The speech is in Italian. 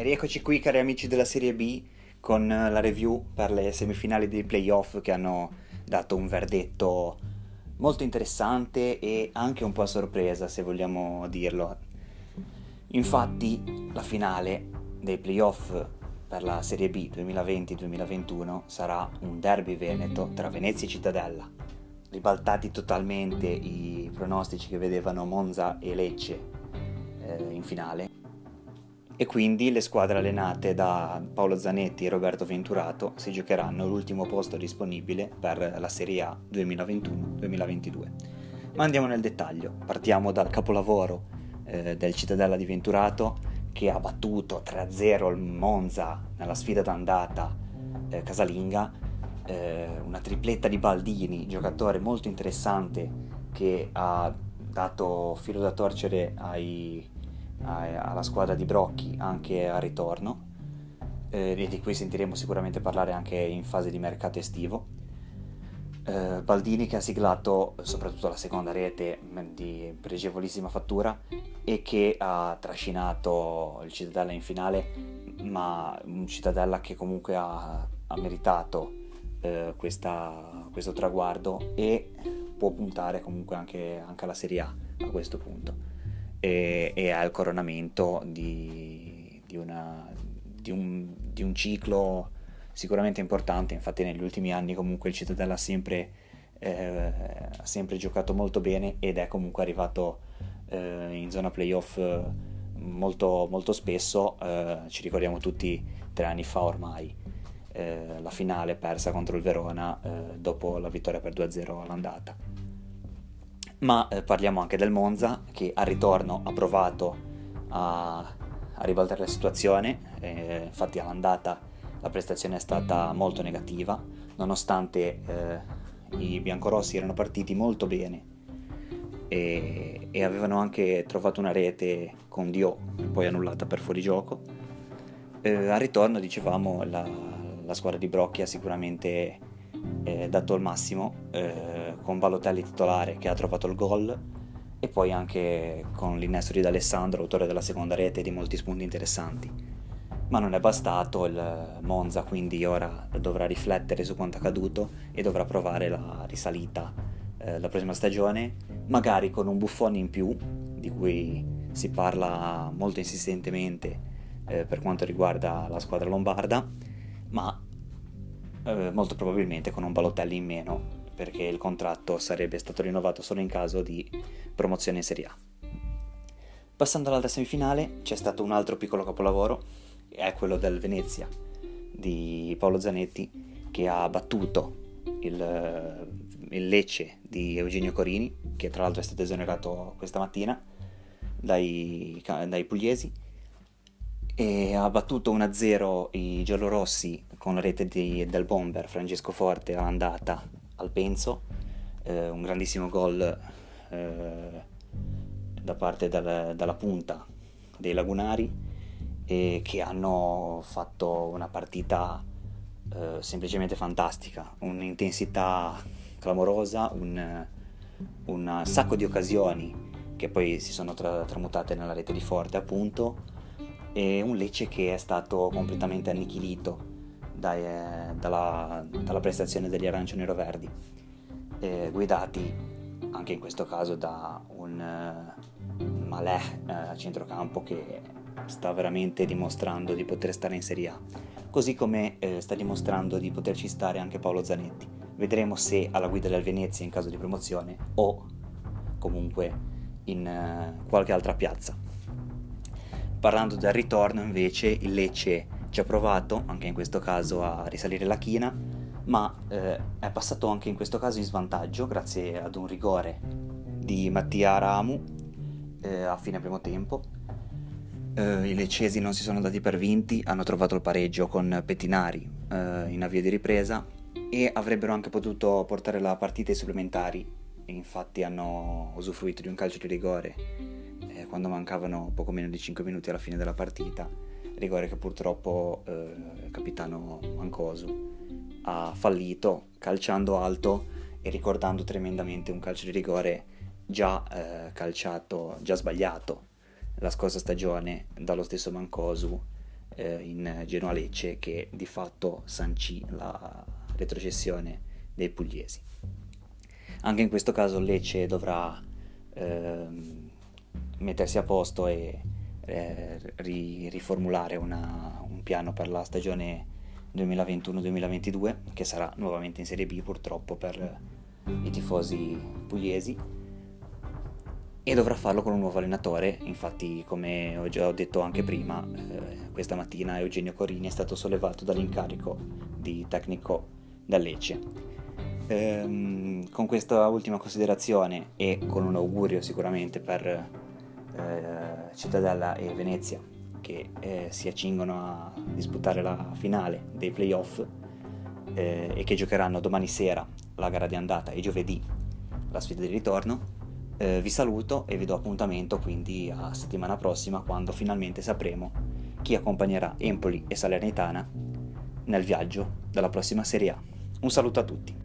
E rieccoci qui cari amici della Serie B con la review per le semifinali dei playoff che hanno dato un verdetto molto interessante e anche un po' a sorpresa se vogliamo dirlo. Infatti la finale dei playoff per la Serie B 2020-2021 sarà un derby veneto tra Venezia e Cittadella. Ribaltati totalmente i pronostici che vedevano Monza e Lecce eh, in finale e quindi le squadre allenate da Paolo Zanetti e Roberto Venturato si giocheranno l'ultimo posto disponibile per la Serie A 2021-2022. Ma andiamo nel dettaglio, partiamo dal capolavoro eh, del Cittadella di Venturato che ha battuto 3-0 il Monza nella sfida d'andata eh, casalinga, eh, una tripletta di Baldini, giocatore molto interessante che ha dato filo da torcere ai alla squadra di Brocchi anche a ritorno eh, e di cui sentiremo sicuramente parlare anche in fase di mercato estivo. Eh, Baldini che ha siglato soprattutto la seconda rete di pregevolissima fattura e che ha trascinato il Cittadella in finale, ma un Cittadella che comunque ha, ha meritato eh, questa, questo traguardo e può puntare comunque anche, anche alla Serie A a questo punto e, e al coronamento di, di, una, di, un, di, un, ciclo sicuramente importante. Infatti negli ultimi anni comunque il Cittadella ha sempre, eh, sempre giocato molto bene ed è comunque arrivato eh, in zona playoff molto, molto spesso. Eh, ci ricordiamo tutti tre anni fa ormai. Eh, la finale persa contro il Verona eh, dopo la vittoria per 2-0 all'andata ma eh, parliamo anche del Monza che al ritorno ha provato a, a ribaltare la situazione, eh, infatti all'andata la prestazione è stata molto negativa, nonostante eh, i biancorossi erano partiti molto bene e, e, avevano anche trovato una rete con Dio, poi annullata per fuorigioco. Eh, al ritorno, dicevamo, la, la squadra di Brocchi ha sicuramente eh, dato il massimo eh, con Balotelli titolare che ha trovato il gol e poi anche con l'innesto di D'Alessandro, autore della seconda rete di molti spunti interessanti. Ma non è bastato, il Monza quindi ora dovrà riflettere su quanto accaduto e dovrà provare la risalita eh, la prossima stagione, magari con un buffone in più, di cui si parla molto insistentemente eh, per quanto riguarda la squadra lombarda, ma eh, molto probabilmente con un Balotelli in meno perché il contratto sarebbe stato rinnovato solo in caso di promozione in Serie A. Passando all'altra semifinale c'è stato un altro piccolo capolavoro, è quello del Venezia di Paolo Zanetti che ha battuto il, il Lecce di Eugenio Corini, che tra l'altro è stato esonerato questa mattina dai, dai pugliesi e ha battuto 1-0 i giallorossi con la rete di, del bomber Francesco Forte andata al Penzo, eh, un grandissimo gol eh, da parte dal, dalla punta dei Lagunari e che hanno fatto una partita eh, semplicemente fantastica, un'intensità clamorosa, un, un, sacco di occasioni che poi si sono tra, tramutate nella rete di Forte appunto e un Lecce che è stato completamente annichilito dai, eh, dalla, dalla, prestazione degli arancioni-roverdi, eh, guidati anche in questo caso da un uh, Malè eh, a centrocampo che sta veramente dimostrando di poter stare in Serie A, così come eh, sta dimostrando di poterci stare anche Paolo Zanetti. Vedremo se alla guida del Venezia in caso di promozione o comunque in uh, qualche altra piazza. Parlando del ritorno invece il Lecce ci ha provato, anche in questo caso, a risalire la china, ma eh, è passato anche in questo caso in svantaggio grazie ad un rigore di Mattia Ramu eh, a fine primo tempo. Eh, I leccesi non si sono dati per vinti, hanno trovato il pareggio con Pettinari eh, in avvio di ripresa e avrebbero anche potuto portare la partita ai supplementari, infatti hanno usufruito di un calcio di rigore quando mancavano poco meno di 5 minuti alla fine della partita, rigore che purtroppo eh, il capitano Mancosu ha fallito calciando alto e ricordando tremendamente un calcio di rigore già eh, calciato, già sbagliato la scorsa stagione dallo stesso Mancosu eh, in Genoa Lecce che di fatto sancì la retrocessione dei pugliesi. Anche in questo caso Lecce dovrà eh, mettersi a posto e eh, ri- riformulare una, un piano per la stagione 2021-2022 che sarà nuovamente in Serie B purtroppo per i tifosi pugliesi. E dovrà farlo con un nuovo allenatore. Infatti come ho già detto anche prima eh, questa mattina Eugenio Corini è stato sollevato dall'incarico di tecnico da Lecce. Ehm, con questa ultima considerazione e con un augurio sicuramente per eh, Cittadella e Venezia che eh, si accingono a disputare la finale dei playoff eh, e che giocheranno domani sera la gara di andata e giovedì la sfida di ritorno. Eh, vi saluto e vi do appuntamento quindi a settimana prossima quando finalmente sapremo chi accompagnerà Empoli e Salernitana nel viaggio della prossima Serie A. Un saluto a tutti.